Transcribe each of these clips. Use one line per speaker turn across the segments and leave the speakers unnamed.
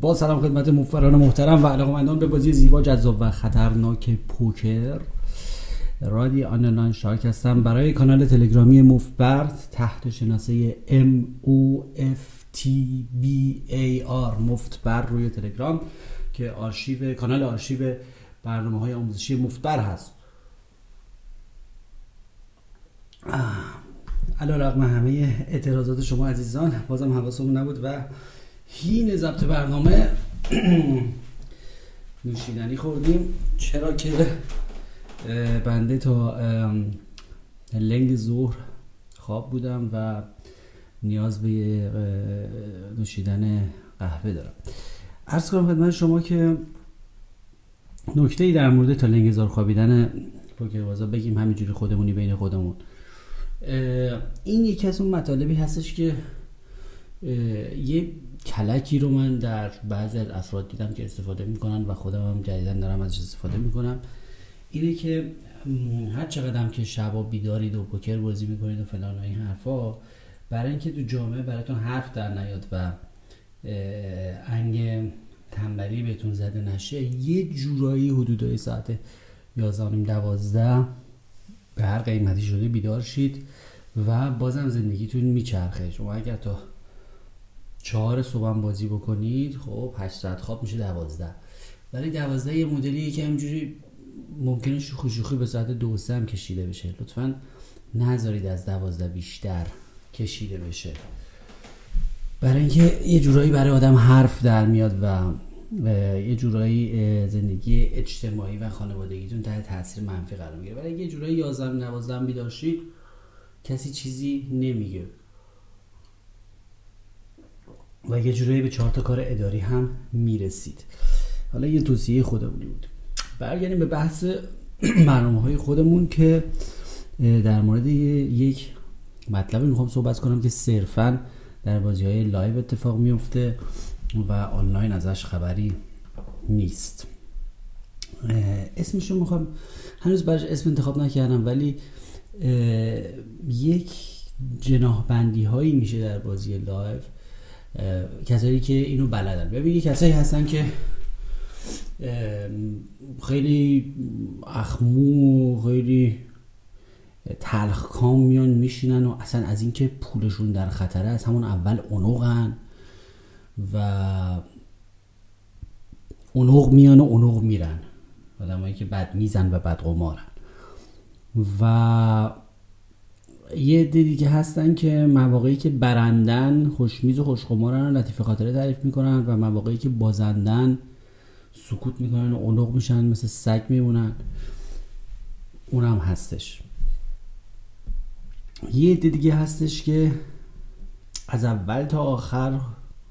با سلام خدمت مفران محترم و علاقمندان به بازی زیبا جذاب و خطرناک پوکر. رادی آنلاین شارک هستم برای کانال تلگرامی مفبرد تحت شناسه M O F T B A R مفتبر روی تلگرام که آرشیو کانال آرشیو برنامه های آموزشی مفتبر هست. علا رقم همه اعتراضات شما عزیزان بازم حواسمون نبود و هین ضبط برنامه نوشیدنی خوردیم. چرا که بنده تا لنگ ظهر خواب بودم و نیاز به نوشیدن قهوه دارم. ارز کنم خدمت شما که نکته ای در مورد تا لنگ ظهر خوابیدن پوکر بازا بگیم همینجوری خودمونی بین خودمون. این یکی از اون مطالبی هستش که یه کلکی رو من در بعضی از افراد دیدم که استفاده می‌کنن و خودم هم جدیدن دارم ازش استفاده می‌کنم. اینه که هر چقدر که شبا بیدارید و پوکر بازی می‌کنید و فلان و این حرفا برای اینکه تو جامعه براتون حرف در نیاد و انگ تنبلی بهتون زده نشه یه جورایی حدودای ساعت 11 دوازده به هر قیمتی شده بیدار شید و بازم زندگیتون میچرخه. شما اگر تا چهار صبح بازی بکنید خب 8 ساعت خواب میشه دوازده. ولی دوازده یه مدلی که همجوری ممکنه شوخی شوخی به ساعت دو سه هم کشیده بشه. لطفا نذارید از دوازده بیشتر کشیده بشه. برای اینکه یه جورایی برای آدم حرف در میاد و یه جورایی زندگی اجتماعی و خانوادگیتون تحت تاثیر منفی قرار می‌گیره. برای یه جورایی 11 12 بیداشید کسی چیزی نمیگه. و یه جورایی به چهار تا کار اداری هم می‌رسید. حالا یه توصیه خودمونی بود. برگردیم به بحث برنامه های خودمون که در مورد یک مطلبی می‌خوام صحبت کنم که صرفا در بازی های live اتفاق میفته و آنلاین ازش خبری نیست. اسمشو می‌خوام هنوز براش اسم انتخاب نکردم ولی یک جناح بندی هایی میشه در بازی live کسایی که اینو بلدن. ببینید کسایی هستن که خیلی اخمو خیلی تلخکام میان میشینن و اصلا از اینکه پولشون در خطره از همون اول اونوغن و اونوغ میان و اونوغ میرن. آدمایی که بد میزن و بد قمارن. و یه دیدی که هستن که مواقعی که برندن خوشمیز و خوشقمارن لطیف خاطره تعریف می‌کنن و مواقعی که بازندن سکوت می‌کنن و اونوغ میشن مثل سگ میمونن. اونم هستش. یه عده دیگه هستش که از اول تا آخر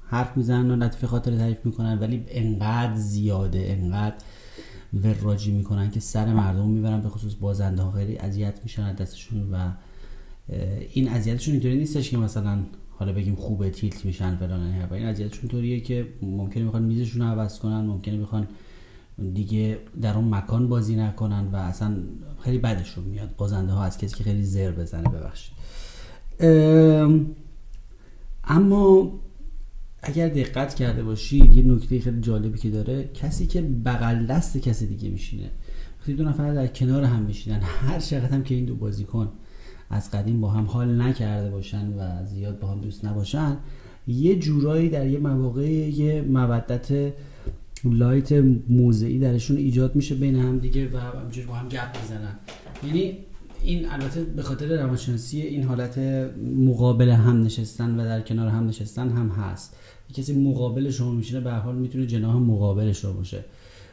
حرف می‌زنن و لطیف خاطر تعریف می‌کنن ولی انقدر زیاده انقدر وراجی می‌کنن که سر مردم می‌برن به خصوص بازنده ها خیلی اذیت میشن از دستشون و این اذیتشون اینطوری نیستش که مثلا حالا بگیم خوبه تیلت میشن فلان این اذیتشون طوریه که ممکنه می‌خوان میزشون رو عوض کنن ممکنه می‌خوان دیگه در اون مکان بازی نکنن و اصلا خیلی بدشون میاد. بازنده ها از کسی که خیلی زر بزنه ببخشید. اما اگر دقت کرده باشید یه نکته خیلی جالبی که داره کسی که بغل دست کسی دیگه میشینه. وقتی دو نفر در کنار هم میشینن. هر چقدر هم که این دو بازیکن از قدیم با هم حال نکرده باشن و زیاد با هم دوست نباشن یه جورایی در یه مواقع یه مودت لایت موضعی درشون ایجاد میشه بین هم دیگه و همجوری با هم گپ می‌زنن. یعنی این البته به خاطر روانشناسی این حالت مقابل هم نشستن و در کنار هم نشستن هم هست. کسی مقابل شما میشینه به حال می‌تونه جناح مقابل شما باشه.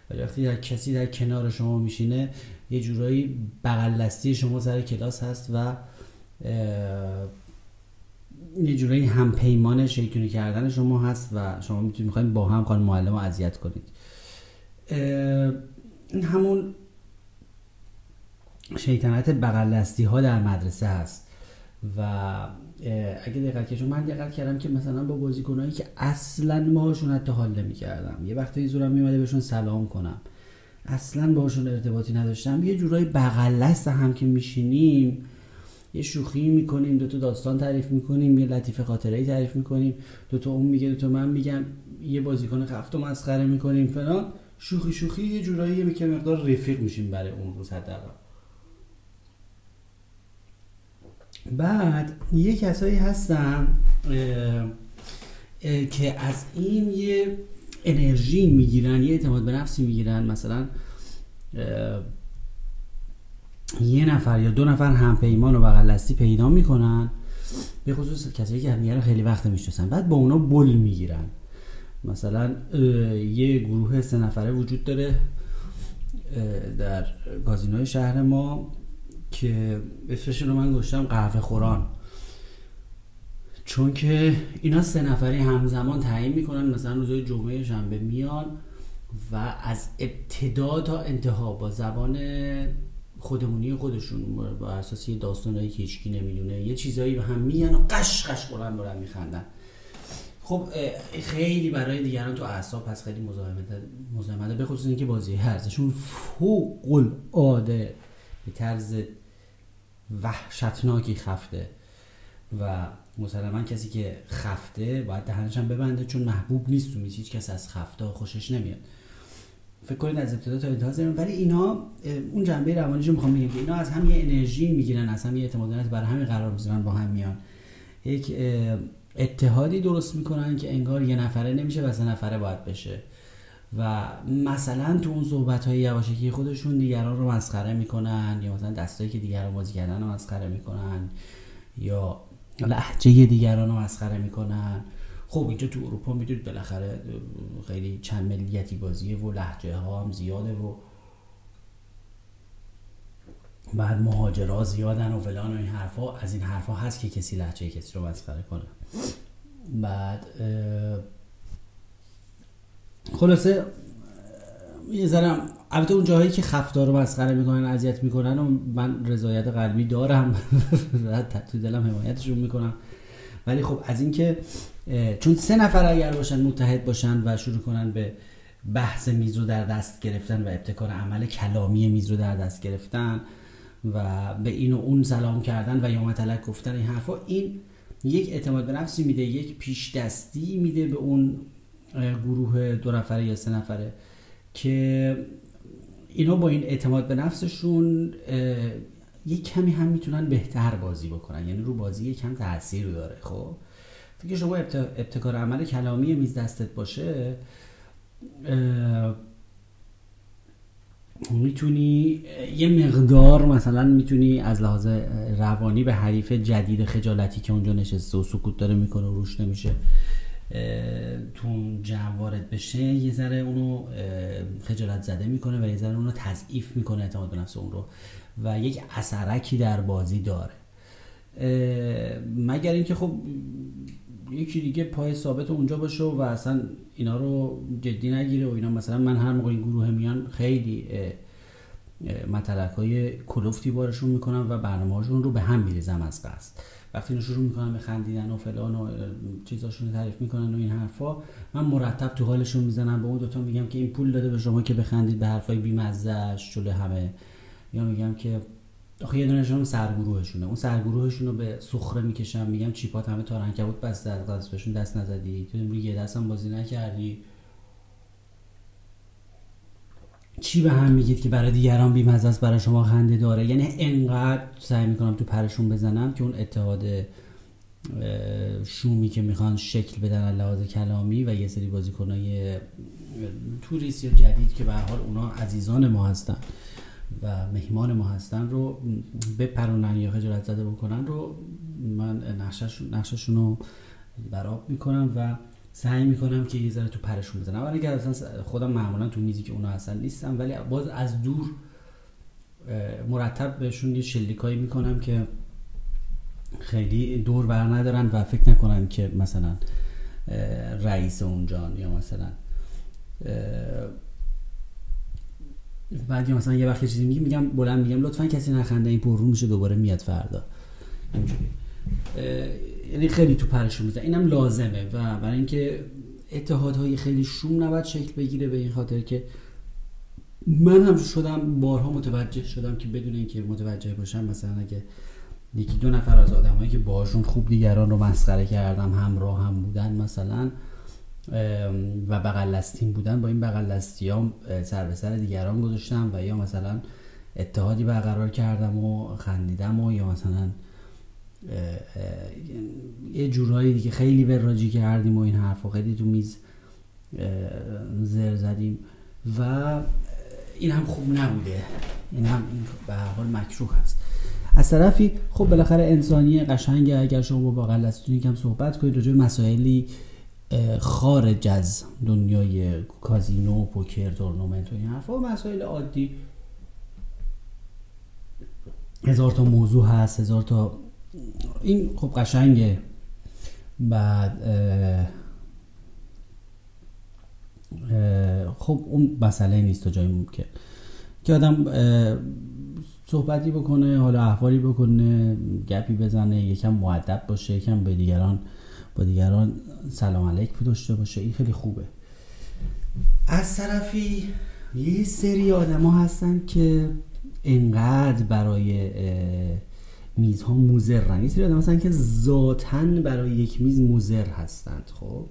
ولی وقتی در کسی در کنار شما میشینه یه جورایی بغل شما سر کلاس هست و یه جورایی هم پیمان شیطونی کردن شما هست و شما می‌تونید می‌خواید با هم خانم معلم رو اذیت کنید. این همون شیطنت بغل ها در مدرسه هست و اگه دقت کشون من دقت کردم که مثلا با بازیکنایی که اصلا باهاشون حتی حال نمی‌کردم یه وقتی زورم میومده بهشون سلام کنم. اصلا باشون ارتباطی نداشتم. یه جورایی بغل هم که میشینیم یه شوخی می‌کنیم دو تا داستان تعریف می‌کنیم یه لطیفه خاطره تعریف می‌کنیم. دو تا اون میگه دو تا من میگم یه بازیکن خفت و مسخره می‌کنیم فلان. شوخی شوخی یه جورایی یه مقدار رفیق میشیم برای اون روز حداقل. بعد یه کسایی هستن که از این یه انرژی می‌گیرن یه اعتماد به نفسی می‌گیرن مثلا یه نفر یا دو نفر هم پیمان و بغل پیدا می‌کنن به خصوص کسایی که همدیگه خیلی وقت می‌شناسن بعد با اونا بل می‌گیرن. مثلا یه گروه سه نفره وجود داره در گازینوی شهر ما که اسمشون رو من گذاشتم قهوه خوران. چون که اینا سه نفری همزمان تعیین می‌کنن مثلا روزهای جمعه شنبه میان و از ابتدا تا انتها با زبان خودمونی خودشون با اساس یه داستانایی که هیچکی نمی‌دونه یه چیزایی به هم میگن و قش قش بلند بلند میخندن. خب خیلی برای دیگران تو اعصاب پس خیلی مزاحمت به خصوص اینکه بازی هرزشون فوق العاده به طرز وحشتناکی خفته و مسلما کسی که خفته باید دهنش هم ببنده چون محبوب نیست تو هیچ کس از خفته خوشش نمیاد. فکر کنید از ابتدا تا انتها ولی اینا اون جنبه روانیشو می‌خوام بگم اینا از هم یه انرژی می‌گیرن از هم یه اعتماد برای همین قرار می‌ذارن با هم میان. یک اتحادی درست می‌کنن که انگار یه نفره نمیشه و نفره باید بشه. و مثلا تو اون صحبت های یواشکی خودشون دیگران رو مسخره می‌کنن یا مثلا دستایی که دیگران بازی کردن رو مسخره می‌کنن یا لحجه دیگران رو مسخره می‌کنن. خب اینجا تو اروپا می‌دونید بالاخره خیلی چند ملیتی بازیه و لحجه ها هم زیاده و بعد مهاجرا زیادن و فلان و این حرفا. از این حرفا هست که کسی لحجه کسی رو مسخره کنه. بعد خلاصه یه ذره البته اون جاهایی که خفتار رو مسخره می‌کنن اذیت می‌کنن و من رضایت قلبی دارم. تو دلم حمایتشون می‌کنم. ولی خب از اینکه چون سه نفر اگر باشن متحد باشن و شروع کنن به بحث میز رو در دست گرفتن و ابتکار عمل کلامی میز رو در دست گرفتن و به این و اون سلام کردن و یا مطلق گفتن این حرفا این یک اعتماد به نفسی میده یک پیش دستی میده به اون گروه دو نفره یا سه نفره. که اینا با این اعتماد به نفسشون یک کمی هم می‌تونن بهتر بازی بکنن. یعنی رو بازی یک کم تاثیر داره خب؟ فکر شما ابتکار عمل کلامی میز دستت باشه می‌تونی یه مقدار مثلا می‌تونی از لحاظ روانی به حریف جدید خجالتی که اونجا نشسته و سکوت داره می‌کنه و روش نمیشه تو جمع وارد بشه یه ذره اونو خجالت زده می‌کنه و یه ذره اونو تضعیف می‌کنه اعتماد به نفس اون رو و یک اثرکی در بازی داره. مگر اینکه خب یکی دیگه پای ثابت اونجا باشه و اصلا اینا رو جدی نگیره و اینا مثلا من هر موقع این گروه میان خیلی مطلق های کلوفتی بارشون می‌کنم و برنامه رو به هم میریزم از قصد. وقتی اینو شروع می‌کنن به خندیدن و فلان و چیزاشون تعریف می‌کنن و این حرفا من مرتب تو حالشون می‌زنم به اون دوتا میگم که این پول داده به شما که بخندید به حرفای بیمزهش جلو همه. یا میگم که آخه یه دونشون سرگروهشونه. اون سرگروهشون رو به سخره می‌کشم میگم چیپات همه تارنکبوت بس از بهشون دست نزدی. تو یه دست هم بازی نکردی. چی به هم میگید که برای دیگران بیمزه است برای شما خنده داره؟ یعنی انقدر سعی می‌کنم تو پرشون بزنم که اون اتحاد شومی که می‌خوان شکل بدن لحاظ کلامی و یه سری بازیکنای توریست یا جدید که به حال اونا عزیزان ما هستن و مهمان ما هستن رو بپرونن یا خجالت زده بکنن رو من نقششون رو براب می‌کنم و سعی می‌کنم که یه ذره تو پرشون بزنم. ولی که اصلا خودم معمولا تو میزی که اونا اصلا نیستم ولی باز از دور مرتب بهشون یه شلیکایی می‌کنم که خیلی دور بر ندارن و فکر نکنن که مثلا رئیس اونجان یا مثلا بعد مثلا یه وقت چیزی میگم میگم بلند میگم لطفا کسی نخنده این پر رو میشه دوباره میاد فردا. اینجوری. یعنی خیلی تو پرشون میزن اینم لازمه و برای اینکه اتحادهای خیلی شوم نباید شکل بگیره به این خاطر که من هم شدم بارها متوجه شدم که بدون اینکه متوجه باشم مثلا اگه یکی دو نفر از آدمایی که باشون خوب دیگران رو مسخره کردم همراه هم بودن مثلا و بغل بودن با این بغل ها سر به سر دیگران گذاشتم و یا مثلا اتحادی برقرار کردم و خندیدم و یا مثلا یه جورایی دیگه خیلی وراجی کردیم و این حرف و خیلی تو میز زر زدیم. و این هم خوب نبوده. این هم این به حال مکروه هست. از طرفی خب بالاخره انسانی قشنگ اگر شما با غلطتون کم صحبت کنید راجع مسائلی خارج از دنیای کازینو پوکر تورنمنت و این حرفا مسائل عادی. هزار تا موضوع هست هزار تا این خب قشنگه. بعد خب اون مسئله نیست تا جایی که که آدم صحبتی بکنه حالا احوالی بکنه گپی بزنه یکم معدب باشه یکم به دیگران با دیگران سلام علیک داشته باشه. این خیلی خوبه. از طرفی یه سری آدم ها هستن که انقدر برای میزها موزرن یه سری آدم هستن که ذاتا برای یک میز موزر هستند خب؟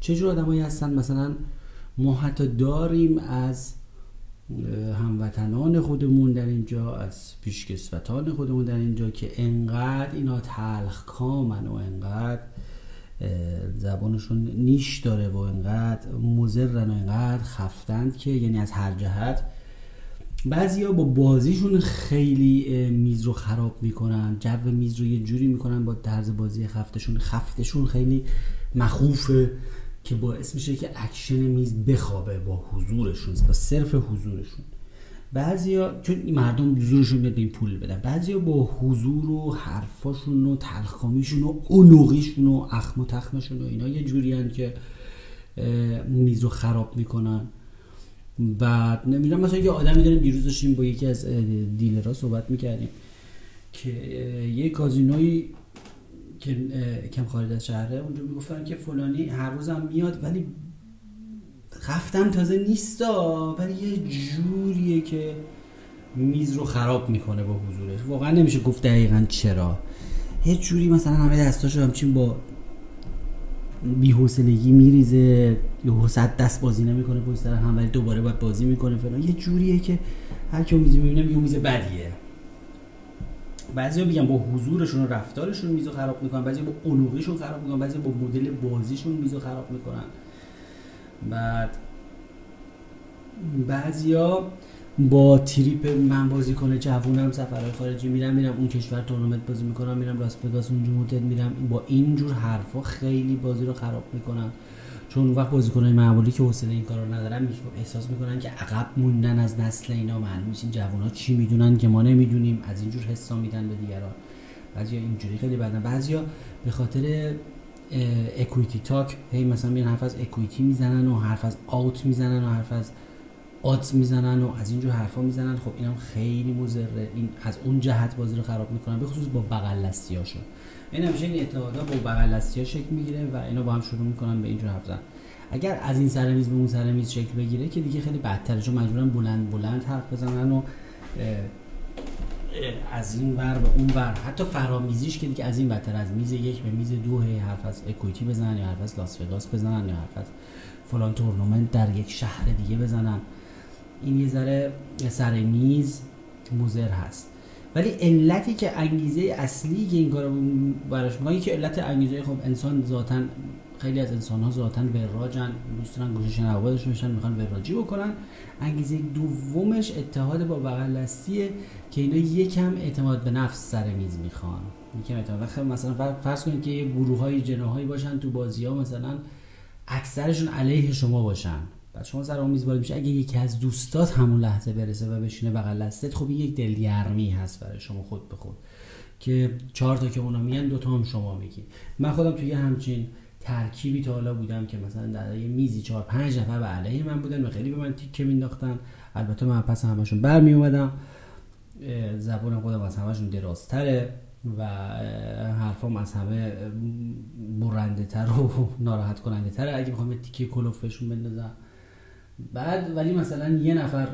چه آدمایی هستن مثلا ما حتی داریم از هموطنان خودمون در اینجا از پیشکسوتان خودمون در اینجا که انقدر اینا تلخ کامن و انقدر زبانشون نیش داره و انقدر مزرن و انقدر خفتند که یعنی از هر جهت ها با بازیشون خیلی میز رو خراب می‌کنن جو میز رو یه جوری می‌کنن با طرز بازی خفتشون. خفتشون خیلی مخوفه که باعث میشه که اکشن میز بخوابه با حضورشون با صرف حضورشون. بعضیا چون مردم زورشون میاد پول بدن. بعضیا با حضور و حرفاشون و تلخکامیشون و عنقیشون و اخم و تخمشون و اینا یه جوری که میز رو خراب می‌کنن. بعد نمی‌دونم مثلا یه آدمی داریم دیروز داشتیم با یکی از dealer ها صحبت می‌کردیم که یه کازینوی که کم خارج از شهره اونجا می‌گفتن که فلانی هر روزم میاد ولی خفتم تازه نیستا ولی یه جوریه که میز رو خراب می‌کنه با حضورش. واقعا نمیشه گفت دقیقا چرا. یه جوری مثلا همه دستاشو همچین با بی‌حوصلگی میریزه یا صد دست بازی نمی‌کنه پشت سر هم ولی دوباره باید بازی می‌کنه فلان. یه جوریه که هر کی میز می‌بینه میگه میز بدیه. بعضیا میگن با حضورشون و رفتارشون میزو خراب می‌کنن بعضی با علوقیشون خراب می‌کنن بعضی با مدل بازیشون میزو خراب می‌کنن. بعد بعضیا با تریپ من بازی کنه جوونم سفرهای خارجی میرم میرم اون کشور تورنمنت بازی می‌کنم میرم راس وگاس اونجا هتل میرم. با اینجور حرفا خیلی بازی رو خراب می‌کنن چون اون وقت بازیکنای معمولی که حوصله این کارو ندارن احساس می‌کنن که عقب موندن از نسل اینا. معلوم نیست این جوونا چی می‌دونن که ما نمی‌دونیم. از اینجور حسا میدن به دیگران. بعضیا اینجوری خیلی بعدن بعضیا به خاطر اکویتی تاک هی مثلا میرن حرف از اکویتی می‌زنن و حرف از آوت می‌زنن و حرف از آدز می‌زنن و از اینجور حرفا می‌زنن. خب اینم خیلی مضره. این از اون جهت بازی رو خراب می‌کنن به خصوص با بغل هاشون این همیشه این اتحادا با بغل ها شکل می‌گیره و اینا با هم شروع می‌کنن به اینجور حرف زدن. اگر از این سر میز به اون سر میز شکل بگیره که دیگه خیلی بدتره چون مجبورن بلند بلند حرف بزنن و از این ور به اون ور. حتی فرامیزیش که دیگه از این بدتر از میز یک به میز دو هی حرف از اکویتی بزنن یا حرف از لاس وگاس بزنن یا حرف از فلان تورنمنت در یک شهر دیگه بزنن. این یه ذره سر میز موزر هست. ولی علتی که انگیزه اصلی که این کارو براش میگه که علت انگیزه خب انسان ذاتا خیلی از انسان ها ذاتا وراجن دوست دارن گوشش نوابدشون میشن می‌خوان وراجی بکنن. انگیزه دومش اتحاد با بغل که اینا یکم اعتماد به نفس سر میز می‌خوان. یکم اعتماد. خب مثلا فرض کنید که یه گروه های جناهایی باشن تو بازی ها مثلا اکثرشون علیه شما باشن. بعد شما سر میز میشه. اگه یکی از دوستات همون لحظه برسه و بشینه بغل دستت خب یک دلگرمی هست برای شما خود به خود که چهار تا که اونا میگن دو تا هم شما میگی. من خودم توی همچین ترکیبی تا حالا بودم که مثلا در یه میزی چهار پنج نفر به علیه من بودن و خیلی به من تیکه مینداختن. البته من پس همشون برمی اومدم زبون خودم از همشون درازتره و حرفام از همه برنده تر و ناراحت کننده تره اگه می‌خوام تیکه کلوف بهشون بندازم بعد ولی مثلا یه نفر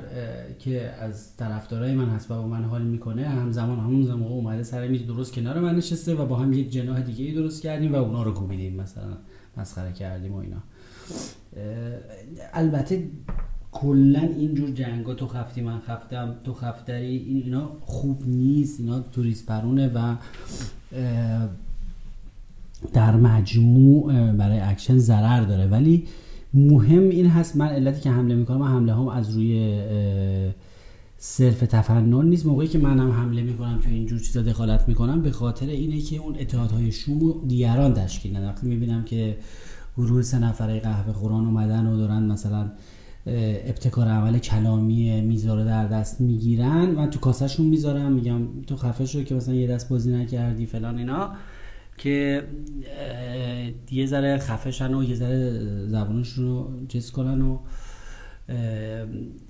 که از طرفدارای من هست و با من حال می‌کنه همزمان همون زمان اومده سر میز درست کنار من نشسته و با هم یک جناح دیگه ای درست کردیم و اونا رو کوبیدیم مثلا مسخره کردیم و اینا. البته کلا اینجور جنگا تو خفتی من خفتم تو خفتری این اینا خوب نیست اینا توریست پرونه و در مجموع برای اکشن ضرر داره. ولی مهم این هست من علتی که حمله می‌کنم من حمله هم از روی صرف تفنن نیست. موقعی که منم حمله می‌کنم تو اینجور چیزا دخالت می‌کنم به خاطر اینه که اون اتحادهای شوم دیگران تشکیل ندن. وقتی می‌بینم که گروه سه نفره قهوه خوران اومدن و دارن مثلا ابتکار عمل کلامی میزا رو در دست می‌گیرن من تو کاسهشون می‌ذارم میگم تو خفه شو که مثلا یه دست بازی نکردی فلان اینا. که یه ذره خفشن و یه ذره زبانشون رو جز کنن و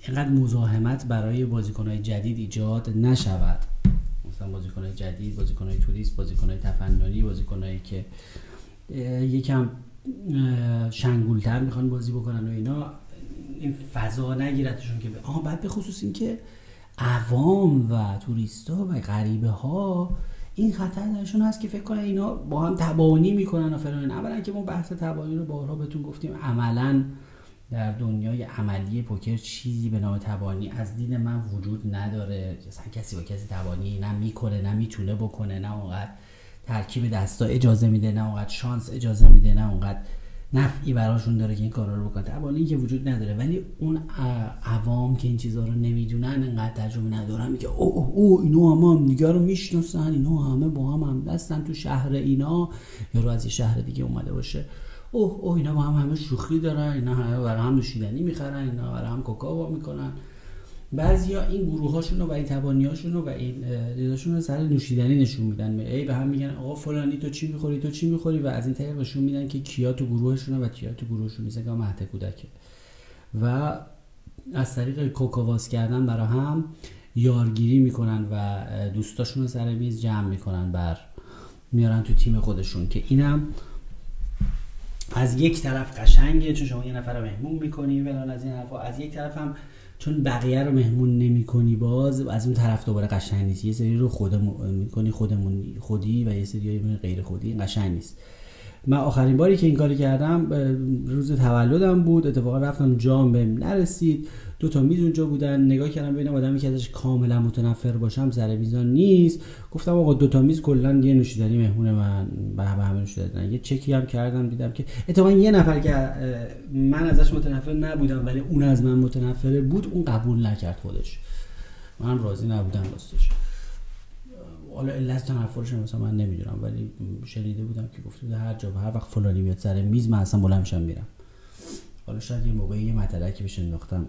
اینقدر مزاحمت برای بازیکنهای جدید ایجاد نشود. مثلا بازیکنهای جدید بازیکنهای توریست بازیکنهای تفننی بازیکنهایی که یکم شنگولتر می‌خوان بازی بکنن و اینا این فضا نگیرتشون که آها بعد به خصوص این که عوام و توریستا و غریبه ها این خطر درشون هست که فکر کنن اینا با هم تبانی می‌کنن و فلان. اولا که ما بحث تبانی رو بارها بهتون گفتیم. عملا در دنیای عملی پوکر چیزی به نام تبانی از دین من وجود نداره. اصلا کسی با کسی تبانی نه می‌کنه نه می‌تونه بکنه نه اونقدر ترکیب دستا اجازه میده نه اونقدر شانس اجازه میده نه اونقدر نفعی براشون داره که این کارا رو بکنه. تبانی که وجود نداره. ولی اون عوام که این چیزها رو نمی‌دونن انقدر تجربه ندارن میگه او او, او اینا هم, هم دیگه رو می‌شناسن اینا همه با هم هم دستن تو شهر اینا. یا رو از شهر دیگه اومده باشه. اوه اوه اینا با هم همه شوخی دارن اینا همه برای هم نوشیدنی می‌خرن اینا برای هم کوکا می‌کنن. بعضیا این گروه هاشون و این تبانی هاشون و این رو سر نوشیدنی نشون میدن. ای به هم میگن آقا فلانی تو چی می‌خوری؟ تو چی می‌خوری؟ و از این طریق نشون میدن که کیا تو گروهشون و کیا تو گروهشون نیست که مهد کودکه. و از طریق کوکواس کردن برای هم یارگیری می‌کنن و دوستاشون رو سر میز جمع می‌کنن بر میارن تو تیم خودشون. که اینم از یک طرف قشنگه چون شما یه نفر رو مهمون می‌کنی ولان از این حرفا. از یک طرف هم چون بقیه رو مهمون نمی کنی باز از اون طرف دوباره قشنگ نیست. یه سری رو خودمون می‌کنی خودمون خودی و یه سری غیر خودی قشنگ نیست. من آخرین باری که این کاری کردم روز تولدم بود اتفاقا رفتم جام بهم نرسید. دو تا میز اونجا بودن. نگاه کردم ببینم آدمی که ازش کاملا متنفر باشم سر میزان نیست. گفتم آقا دو تا میز کلا یه نوشیدنی مهمون من به همه نوشیدنی. یه چکی هم کردم دیدم که اتفاقا یه نفر که من ازش متنفر نبودم ولی اون از من متنفر بود اون قبول نکرد خودش. من راضی نبودم راستش. حالا علت تنفرش مثلا من نمی‌دونم ولی شنیده بودم که گفته هر جا و هر وقت فلانی میاد سر میز من اصلا بلند میشم میرم. حالا شاید یه موقعی یه مطلقی بشه انداختم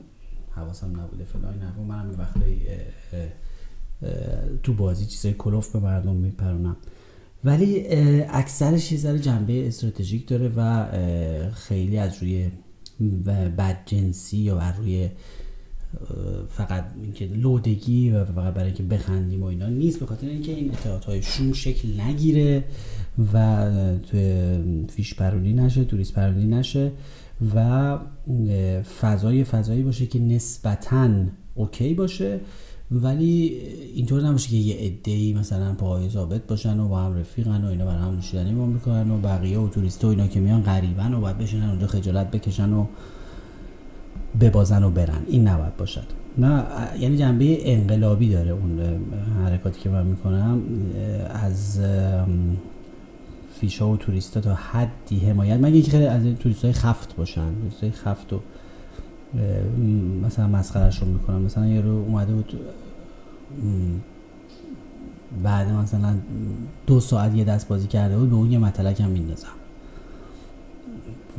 حواسم نبوده فلان نه منم وقتایی تو بازی چیزای کلوف به مردم میپرونم. ولی اکثرش یه جنبه استراتژیک داره و خیلی از روی بدجنسی یا بر روی فقط اینکه لودگی و فقط برای اینکه بخندیم و اینا نیست به خاطر اینکه این های شوم شکل نگیره و توی فیش پرونی نشه توریست پرونی نشه و فضای فضایی باشه که نسبتا اوکی باشه ولی اینطور نباشه که یه عده‌ای مثلا پاهای ثابت باشن و با هم رفیقن و اینا برای هم نوشیدنی می‌کنن و بقیه و توریست و اینا که میان غریبن و باید بشنن اونجا خجالت بکشن و ببازن و برن. این نباید باشد. نه یعنی جنبه انقلابی داره اون حرکاتی که من می‌کنم. از fish ا و توریستا تا حدی حمایت. مگه اینکه خیلی از توریست های خفت باشن. توریست های خفت و مثلا مسخرش رو می‌کنن. مثلا یه رو اومده بود بعد مثلا دو ساعت یه دست بازی کرده بود به اون یه متلک هم میندازم.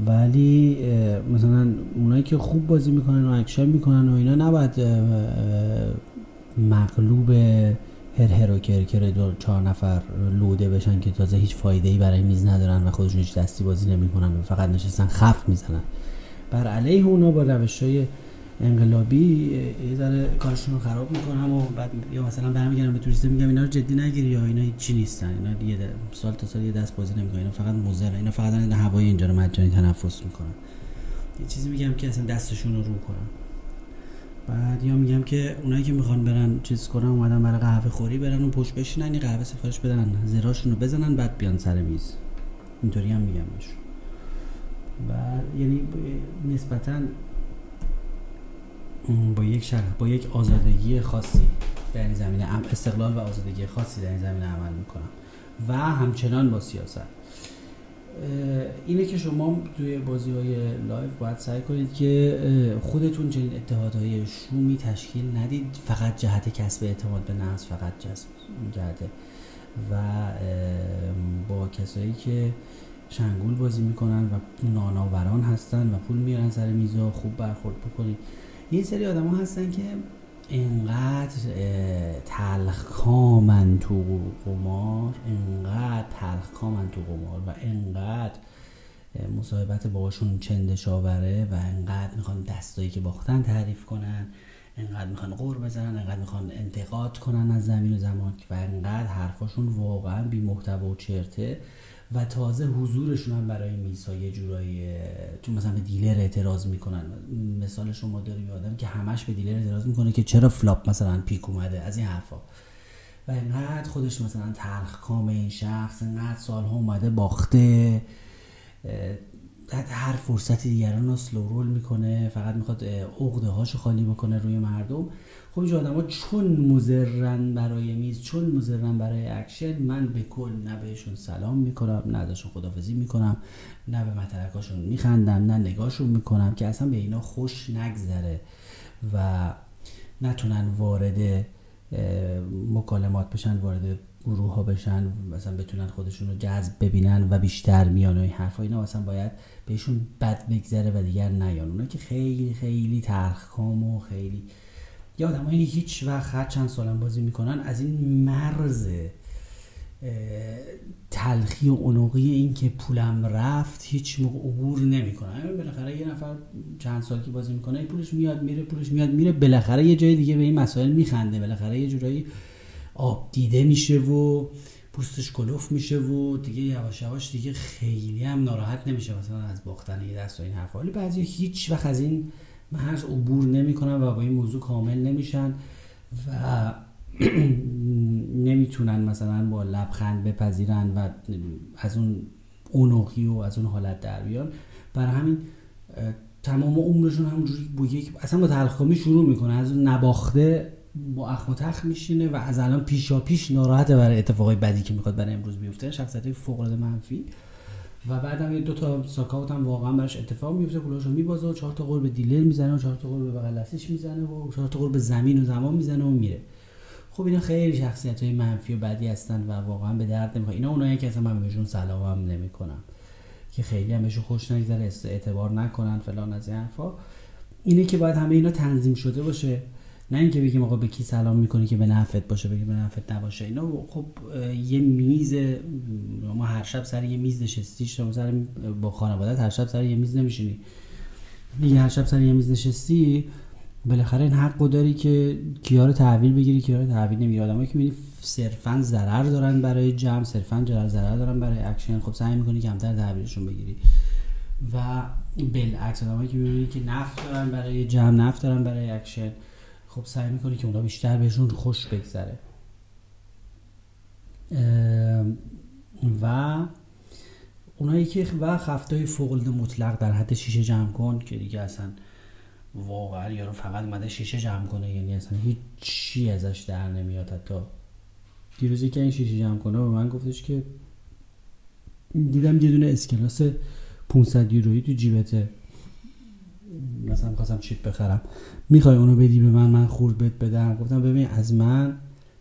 ولی مثلا اونایی که خوب بازی می‌کنن و اکشن می‌کنن و اینا نباید مغلوب هر هر و کرکر دو چهار نفر لوده بشن که تازه هیچ فایده ای برای میز ندارن و خودشون هیچ دستی بازی نمی‌کنن و فقط نشستن خف می‌زنن. بر علیه اونا با روش های انقلابی یه ذره کارشون رو خراب می‌کنم و بعد یا مثلا برمیگردم به توریست میگم اینا رو جدی نگیری یا اینا چی نیستن. اینا یه سال تا سال یه دست بازی نمی‌کنن. اینا فقط موزر اینا فقط این هوای اینجا رو مجانی تنفس می‌کنن. یه چیزی میگم که اصلا دستشون رو رو کنم بعد یا میگم که اونایی که می‌خوان برن چیز کنن اومدن برای قهوه خوری برن و پشت بشینن یه قهوه سفارش بدن زیراشون رو بزنن بعد بیان سر میز. اینطوری هم میگم بهشون. و یعنی نسبتا با یک شرح با یک آزادگی خاصی در این زمینه استقلال و آزادگی خاصی در این زمینه عمل می‌کنم. و همچنان با سیاست. اینه که شما توی بازی های live باید سعی کنید که خودتون چنین اتحادهای شومی تشکیل ندید. فقط جهت کسب اعتماد به نفس فقط جهت. و با کسایی که شنگول بازی می‌کنن و ناناوران هستن و پول میارن سر میزا خوب برخورد بکنید. یه سری آدم ها هستن که انقدر تلخکامن تو قمار انقدر تلخکامن تو قمار و انقدر مصاحبت باشون چندشاوره و انقدر می‌خوان دستایی که باختن تعریف کنن انقدر می‌خوان غر بزنن انقدر می‌خوان انتقاد کنن از زمین و زمان و انقدر حرفاشون واقعا بی محتوا و چرته. و تازه حضورشون هم برای میزا یه جورایی چون مثلا به dealer اعتراض می‌کنن. مثال شما داریم آدم که همش به dealer اعتراض می‌کنه که چرا flop مثلا پیک اومده؟ از این حرفا. و اینقدر خودش مثلا تلخ کام این شخص اینقدر سالها اومده باخته. هر فرصتی دیگران رو slow roll می‌کنه فقط می‌خواد عقده هاشو خالی بکنه روی مردم. خب این آدم ها چون مضرن برای میز چون مضرن برای اکشن من به کل نه بهشون سلام می‌کنم نه ازشون خدافزی می‌کنم نه به متلکاشون میخندم نه نگاهشون می‌کنم که اصلا به اینا خوش نگذره و نتونن وارد مکالمات بشن وارد گروه ها بشن مثلا بتونن خودشون رو جذب ببینن و بیشتر میان و این حرفا اینا مثلا باید بهشون بد بگذره و دیگر نیان. اونا که خیلی خیلی تلخکام و خیلی یا آدم هیچ وقت هر چند سالم بازی می‌کنن از این مرز تلخی و عنقی این که پولم رفت هیچ موقع عبور نمی‌کنن. بالاخره یه نفر چند سال که بازی می‌کنه پولش میاد میره پولش میاد میره بالاخره یه جای دیگه به این مسائل میخنده بالاخره یه جورایی آب دیده میشه و پوستش کلوف میشه و دیگه یواش یواش دیگه خیلی هم ناراحت نمیشه. مثلا از باختن یه دست و این حرفا. ولی بعضی هیچ وقت از این محض عبور نمی‌کنن و با این موضوع کامل نمیشن و نمی‌تونن مثلا با لبخند بپذیرن و از اون اونوخی و از اون حالت در بیان. برای همین تمام عمرشون همونجوری با یک اصلا با تلخکامی شروع می‌کنه. از اون نباخته با اخ و تخ میشینه و از الان پیشا پیش ناراحته برای اتفاقای بدی که می‌خواد برای امروز بیفته. شخصیت فوق العاده منفی. و بعدم یه دو تا ساکاوت هم واقعا براش اتفاق میفته. پولاشو میبازه و چهار تا قرب دیلر می‌زنه و چهار تا قرب به بغل می‌زنه و چهار تا قرب به زمین و زمان می‌زنه و میره. خب اینا خیلی شخصیت های منفی و بدی هستن و واقعا به درد نمی‌خواد اینا اونایی که اصلا من بهشون سلام هم نمی‌کنم. که خیلی هم بهشون خوش نگذره اعتبار نکنن فلان از این حرفا. اینه که باید همه اینا تنظیم شده باشه. نه اینکه بگیم آقا به کی سلام می‌کنی که به نفت باشه بگیم به نفت نباشه. اینا خب یه میز ما هر شب سر یه میز نشستی شما سر با خانوادت هر شب سر یه میز نمیشینی. دیگه هر شب سر یه میز نشستی بالاخره این حقو داری که کیا رو تحویل بگیری کیا رو تحویل نمی‌گیری. آدمایی که می‌بینی صرفا ضرر دارن برای جمع صرفا ضرر دارن برای اکشن. خب سعی می‌کنی کمتر تحویلشون بگیری. و بالعکس آدمایی که می‌بینی که نفع دارن برای جمع نفع دارن برای اکشن. خب سعی می‌کنی که اونا بیشتر بهشون خوش بگذره. و اونایی که و خفتای فوق مطلق در حد شیشه جمع کن که دیگه اصلا واقعا یارو فقط اومده شیشه جمع کنه یعنی اصلا هیچ چی ازش در نمیاد حتی. دیروزی که این شیشه جمع کنه به من گفتش که دیدم یه دونه اسکلاس 500 یورویی تو جیبته. مثلا خواستم چیپ بخرم. می‌خوای اونو بدی به من من خورد بهت بدم. گفتم ببین از من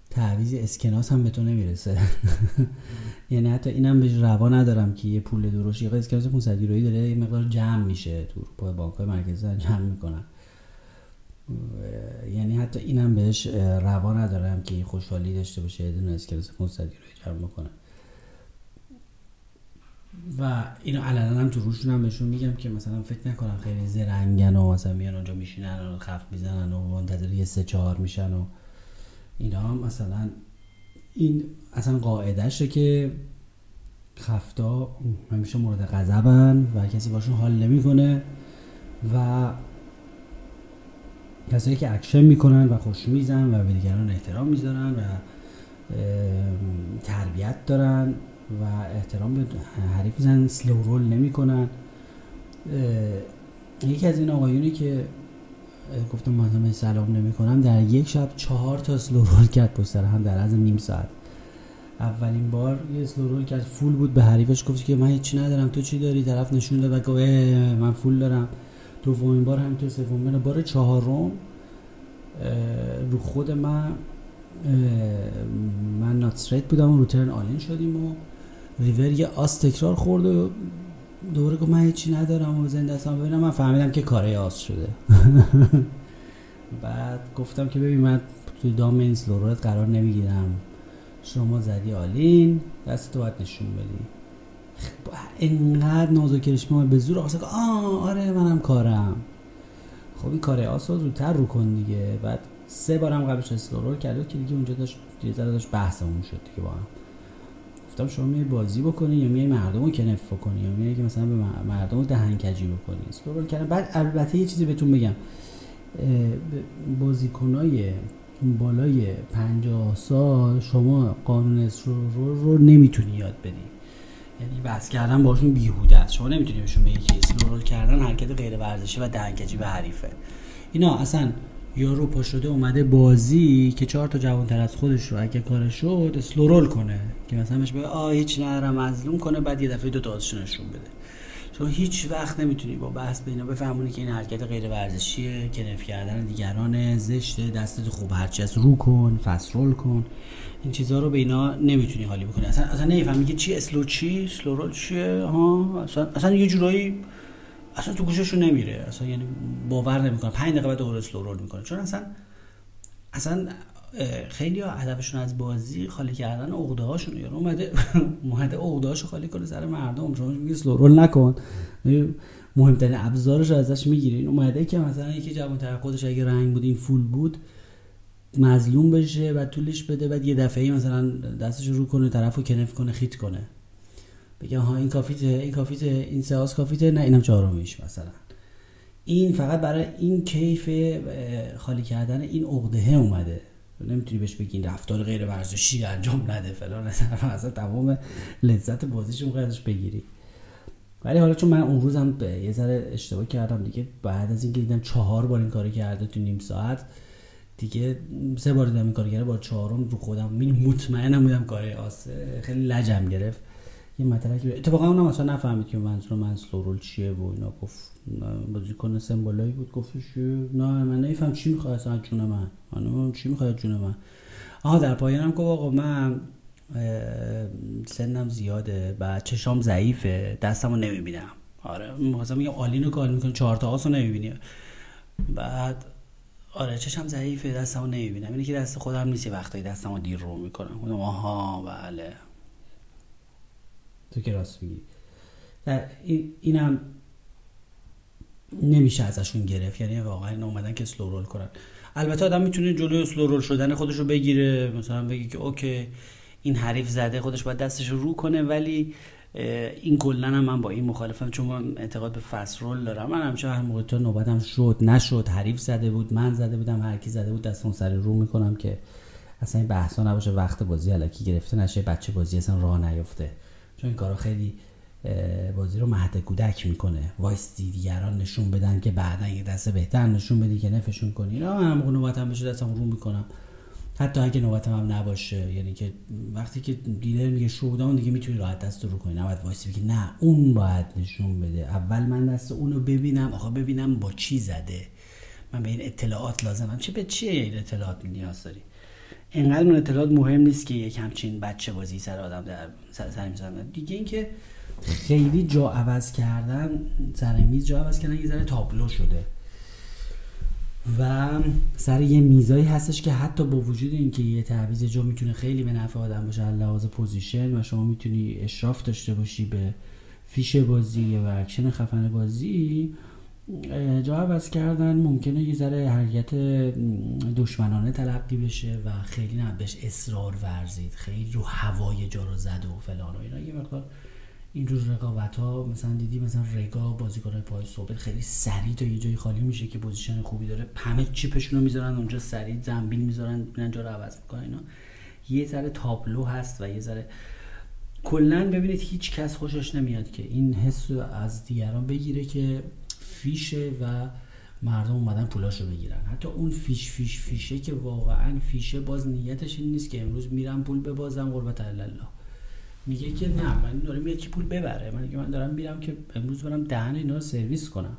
تعویز اسکناس هم به تو نمی‌رسه. یعنی حتی اینم بهش روا ندارم که یه پول دروش یه اسکناس 500 یورویی داره یه مقدار جمع میشه تو با بانک مرکزی جمع می‌کنن. یعنی حتی اینم بهش روا ندارم که خوشحالی داشته باشه یه دونه اسکناس 500 یورویی جمع می‌کنه و اینو علنا هم تو روشون هم بهشون میگم که مثلا فکر نکنم خیلی زرنگن و مثلا میان اونجا میشینن و خفت می‌زنن و منتظر یه سه چهار میشن و اینا هم مثلا این اصلا قاعدهشه که خفتا همیشه مورد غضبن و کسی باشون حال نمی‌کنه و کسایی که اکشن می‌کنن و خوش میزن و به دیگران احترام می‌ذارن و تربیت دارن. و احترام به حریف زن سلو رول نمی‌کنن. یکی از این آقایونی که گفتم مازم سلام نمی کنم در یک شب چهار تا سلو رول کرد پشت هم در از نیم ساعت. اولین بار یه سلو رول کرد فول بود به حریفش گفت که من هیچی ندارم تو چی داری؟ طرف نشون داد گفت من فول دارم. دومین بار همینطور سومین بار چهارم رو خود من من nut straight بودم و رو turn all-in شدیم و ریور یه آس تکرار خورد و یارو گفت من هیچی ندارم و زنده هستم ببینم من فهمیدم که کاره آس شده. بعد گفتم که ببین من توی دام این slow roll ات قرار نمی‌گیرم. شما زدی all-in دست تو باید نشون بدی. اینقدر نازو کرشمه به زور آسه آه آره منم کارم. خب این کار آس رو زودتر رو کن دیگه. بعد سه بارم قبلش اسلورول کرد که دیگه اونجا داشت ذره داشت بحثمون شد دیگه با هم. گفتم شما میای بازی بکنی یا میای مردم رو کنف بکنی یا میای که مثلا به مردم رو دهنکجی بکنی؟ اسلورول کردن. بعد البته یه چیزی بهتون بگم. بازیکنای بالای 50 سال شما قانون اسلورول رو نمی‌تونی یاد بدی. یعنی بحث کردن باشون بیهوده است. شما نمی‌تونی بهشون بگی که اسلورول کردن حرکت غیر ورزشی و دهنکجی به حریفه. اینا اصلا یارو پا شده اومده بازی که چهار تا جوان تر از خودش رو اگه کارش شد اسلورول کنه. که مثلا بهش بگه آ هیچ ندارم مظلوم کنه بعد یه دفعه دو تا نشون بده. شما هیچ وقت نمی‌تونی با بحث بینا بفهمونی که این حرکت غیر ورزشیه کنف کردن دیگران زشته دستت خوب هرچی از رو کن فسرول کن. این چیزها رو به اینا نمی‌تونی حالی بکنی. اصلا اصلا نمی‌فهمی که چی اسلو چی اسلورول چیه؟ ها؟ اصلا اصلا یه جورایی اصلا تو گوششون نمیره. اصلا یعنی باور نمی‌کنه 5 دقیقه بعد اسلو رول می‌کنه. چون اصلا اصلا خیلی هدفشون از بازی خالی کردن عقده هاشون یا اومده اومده عقده خالی کنه سر مردم. شما میگی اسلو رول نکن. مهمترین ابزارش ازش می‌گیرین اومده که مثلا یکی جوان تر خودش اگه رنگ بود این فول بود مظلوم بشه و طولش بده بعد یه دفعه مثلا دستش رو کنه طرفو کنف کنه خیت کنه. بگم ها این کافیته این کافیته این سهاس کافیته نه اینم چهارمیش مثلا. این فقط برای این کیف خالی کردن این عقده اومده. نمی‌تونی بهش بگی رفتار غیر ورزشی انجام نده فلان اصلا تمام لذت بازیش قدرش بگیری. ولی حالا چون من اون روزم یه ذره اشتباه کردم دیگه بعد از اینکه دیدم چهار بار این کاری کرده تو نیم ساعت دیگه سه بار دیدم این کار کرده با چهارم رو خودم مطمئنم بودم کار آسه خیلی لجم گرفت. یه مطلبی اتفاقا اونم اصلا نفهمید که منظور من سلورول چیه و اینا. گفت بازیکن سمبولایی بود. گفتش نه من نمیفهم چی می‌خواد اصلا جون من. من چی می‌خواد جون من. آها در پایانم گفت آقا من سنم زیاده بعد چشام ضعیفه دستمو نمی‌بینم. آره مثلا میگم آلینو کار می‌کنه چهار تا آسو نمی‌بینی. بعد آره چشم ضعیفه دستمو نمی‌بینم. اینه که دست خودم نیست وقتایی دستمو دیر رو می‌کنم. آها بله. تو که راست میگی اینم نمیشه ازشون گرفت. یعنی واقعا اومدن که سلو رول کنن. البته آدم می‌تونه جلوی سلو رول شدن خودش رو بگیره مثلا بگی که اوکی این حریف زده خودش باید دستش رو رو کنه ولی این کلا هم من با این مخالفم چون من اعتقاد به فست رول دارم. من همیشه هر موقع تو نوبتم شد نشد حریف زده بود من زده بودم هر کی زده بود دستم سر رو می‌کنم که اصلا این بحثا نباشه وقت بازی علکی گرفته نشه بچه بازی اصلا راه نیفته چون این کارا خیلی بازی رو مهد کودک می‌کنه. وایستی دیگران نشون بدن که بعدا یه دست بهتر نشون بدی که نفشون کنی. نه من هم بشه دستم رو می‌کنم. حتی اگه نوبتم هم نباشه یعنی که وقتی که دیلر میگه شودان دیگه می‌تونی راحت دست رو کنی. نباید وایسی بگی نه اون باید نشون بده. اول من دست اونو ببینم آخه ببینم با چی زده. من به این اطلاعات لازمم. چه به چیه این اطلاعات نیاز داری؟ اینقدر اون اطلاعات مهم نیست که یک همچین بچه بازی سر آدم در سر, سر دیگه اینکه خیلی جا عوض کردن سر میز جا عوض کردن یه ذره تابلو شده. و سر یه میزایی هستش که حتی با وجود اینکه یه تعویض جا می‌تونه خیلی به نفع آدم باشه لحاظ position و شما می‌تونی اشراف داشته باشی به fish بازی و اکشن خفن بازی جا عوض کردن ممکنه یه ذره حرکت دشمنانه تلقی بشه و خیلی نه بهش اصرار ورزید خیلی رو هوای جا رو زد و فلان و اینا. یه مقدار اینجور رقابت ها مثلا دیدی مثلا reg ا بازیکنای ثابت خیلی سریع تا یه جایی خالی میشه که position خوبی داره. همه chip شون رو می‌ذارن اونجا سریع زنبیل می‌ذارن اینجا رو عوض می‌کنن اینا. یه ذره تابلو هست و یه ذره کلا ببینید هیچ کس خوشش نمیاد که این حس از دیگران بگیره که فیشه و مردم اومدن پولاشو بگیرن. حتی اون فیش فیش فیشه که واقعا فیشه باز نیتش این نیست که امروز میرم پول ببازم قربت الله. میگه که نه من دارم که پول ببره. من من دارم میرم که امروز برم دهن اینا رو سرویس کنم.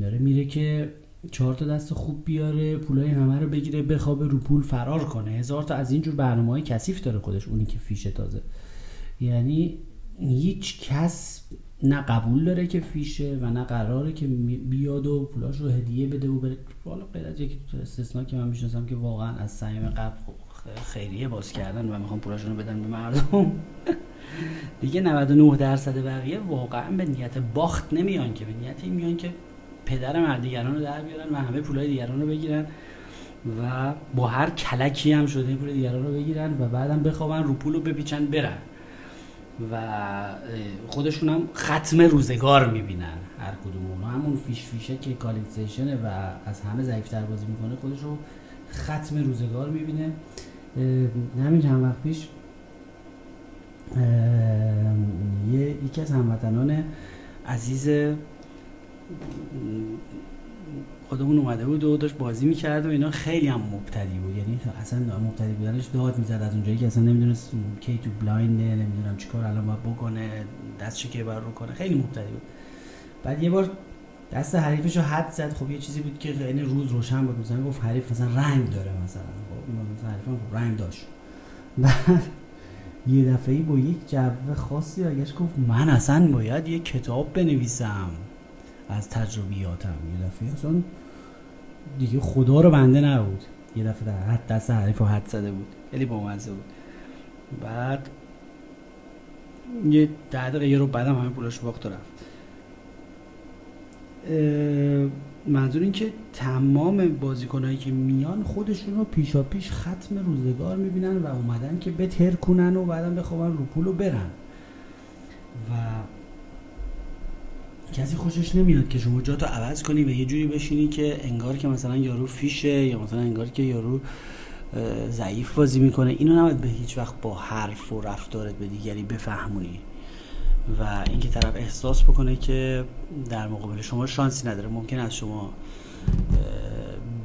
داره میره که چهار تا دست خوب بیاره پولای همه رو بگیره بخوابه رو پول فرار کنه. هزار تا از اینجور برنامه های کثیف داره خودش اونی که فیشه تازه. یعنی هیچ کس نه قبول داره که فیشه و نه قراره که بیاد و پولاش رو هدیه بده و بره. حالا غیر از یک استثنا که من می‌شناسم که واقعا از صمیم قبل خیریه باز کردن و می‌خوام پولاشون رو بدن به مردم. دیگه 99 درصد بقیه واقعا به نیت باخت نمیان که. به نیت این میان که پدر مردیگران رو در بیارن و همه پولای دیگران رو بگیرن و با هر کلکی هم شده پول دیگران رو بگیرن و بعدم بخوابن رو پول رو بپیچن برن. و خودشون هم ختم روزگار می‌بینن. هر کدوم اونا. همون فیش فیشه که کالیکسیشنه و از همه ضعیفتر بازی می‌کنه خودش رو ختم روزگار می‌بینه. همین چند وقت پیش یه یکی از هموطنان عزیز خودمون اومده بود و داشت بازی می‌کرد و اینا. خیلی هم مبتدی بود. یعنی اصلا مبتدی بودنش داد می‌زد از اونجایی که اصلا نمی‌دونست کی تو بلاینده نمی‌دونم چیکار الان باید بکنه دستش که رو کنه. خیلی مبتدی بود. بعد یه بار دست حریفش رو حد زد. خب یه چیزی بود که خیلی روز روشن بود. مثلا گفت حریف مثلا رنگ داره مثلا. خب مثلا حریف رنگ داشت. بعد یه دفعه با یک جو خاصی برگشت گفت من اصلا باید یه کتاب بنویسم. از تجربیاتم. یه دفعه اصلا دیگه خدا رو بنده نبود. یه دفعه در حد دست حریف و حد زده بود. خیلی بامزه بود. بعد یه ده دقیقه یه رو بعدم همه پولاش باخت رفت. منظور این که تمام بازیکنهایی که میان خودشون رو پیشا پیش ختم روزگار می‌بینن و اومدن که بتر کنن و بعدم بخوابن رو پول رو برن. و کسی خوشش نمیاد که شما جاتو عوض کنی و یه جوری بشینی که انگار که مثلا یارو فیشه یا مثلا انگار که یارو ضعیف بازی می‌کنه. اینو نباید به هیچ وقت با حرف و رفتارت به دیگری بفهمونی و اینکه طرف احساس بکنه که در مقابل شما شانسی نداره. ممکن از شما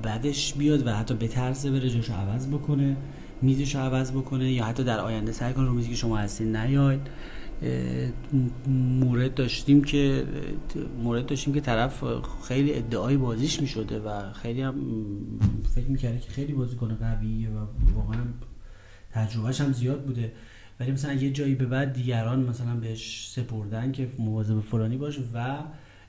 بدش بیاد و حتی به ترسه بره جاشو عوض بکنه میزش عوض بکنه یا حتی در آینده سعی کنه رو میزی که شما هستین نیاید. مورد داشتیم که مورد داشتیم که طرف خیلی ادعای بازیش می شده و خیلی هم فکر می‌کرده که خیلی بازیکن قویه و واقعا تجربهش هم زیاد بوده. ولی مثلا یه جایی به بعد دیگران مثلا بهش سپردن که مواظب فلانی باش و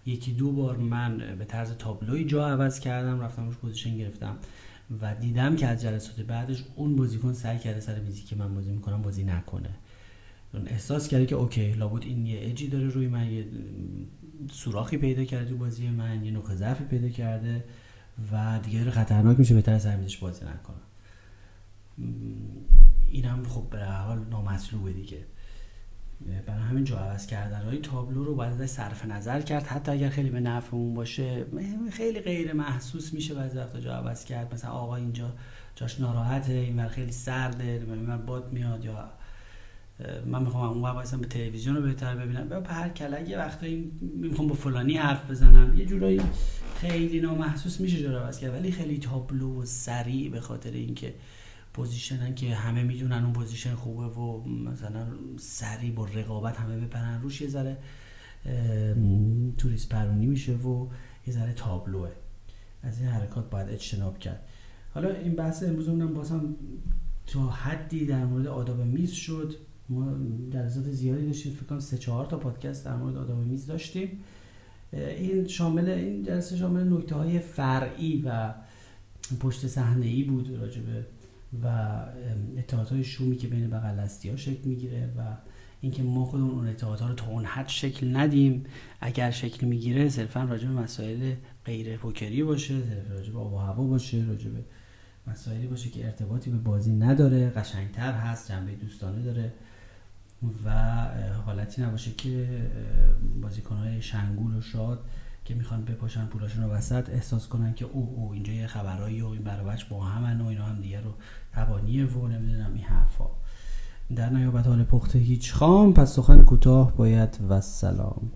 یکی دو بار من به طرز تابلوی جا عوض کردم رفتم روش position گرفتم و دیدم که از جلسات بعدش اون بازیکن سعی کرده سر میزی که من بازی می‌کنم بازی نکنه. احساس کرده که OK لابد این یه اجی داره روی من یه سوراخی پیدا کرده بازی من یه نقطه ضعفی پیدا کرده و دیگه خطرناک میشه بهتر سر میزش بازی نکنم. این هم خب به حال نامطلوبه دیگه. برای همین جا عوض کردن. های تابلو رو باید ازش صرف نظر کرد. حتی اگر خیلی به نفعمون باشه خیلی غیر محسوس میشه بعضی وقتا جا عوض کرد. مثلا آقا اینجا جاش ناراحته اینور خیلی سرده باد میاد یا من می‌خوام اون وقت به تلویزیون رو بهتر ببینم. به هر کلک یه وقتایی می‌خوام با فلانی حرف بزنم. یه جورایی خیلی نامحسوس میشه جا عوض کرد ولی خیلی تابلو و سریع به خاطر اینکه position ن که همه می‌دونن اون position خوبه و مثلا سریع با رقابت همه بپرن روش یه ذره توریست پرونی میشه و یه ذره تابلوه. از این حرکات باید اجتناب کرد. حالا این بحث امروز اونم بازم تا حدی در مورد آداب میز شد. ما جلسات زیادی داشتیم فکر کنم سه چهار تا پادکست در مورد آداب میز داشتیم. این شامل این جلسه شامل نکته های فرعی و پشت صحنه ای بود راجبه و اطلاعات های شومی که بین بغل ها شکل می‌گیره و اینکه ما خودمون اون ها رو تا اون حد شکل ندیم. اگر شکل می‌گیره صرفا راجع به مسائل غیر پوکری باشه راجع به آب و هوا باشه راجع به مسائلی باشه که ارتباطی به بازی نداره قشنگتر هست جنبه دوستانه داره. و حالتی نباشه که بازیکنهای شنگول و شاد که می‌خوان بپاشن پولاشون رو وسط احساس کنن که او او اینجا یه خبرایی و این برابچ با همن و اینا هم دیگه رو تبانیه و نمی‌دونم این حرفا. در نیابت حال پخته هیچ خام پس سخن کوتاه باید و سلام.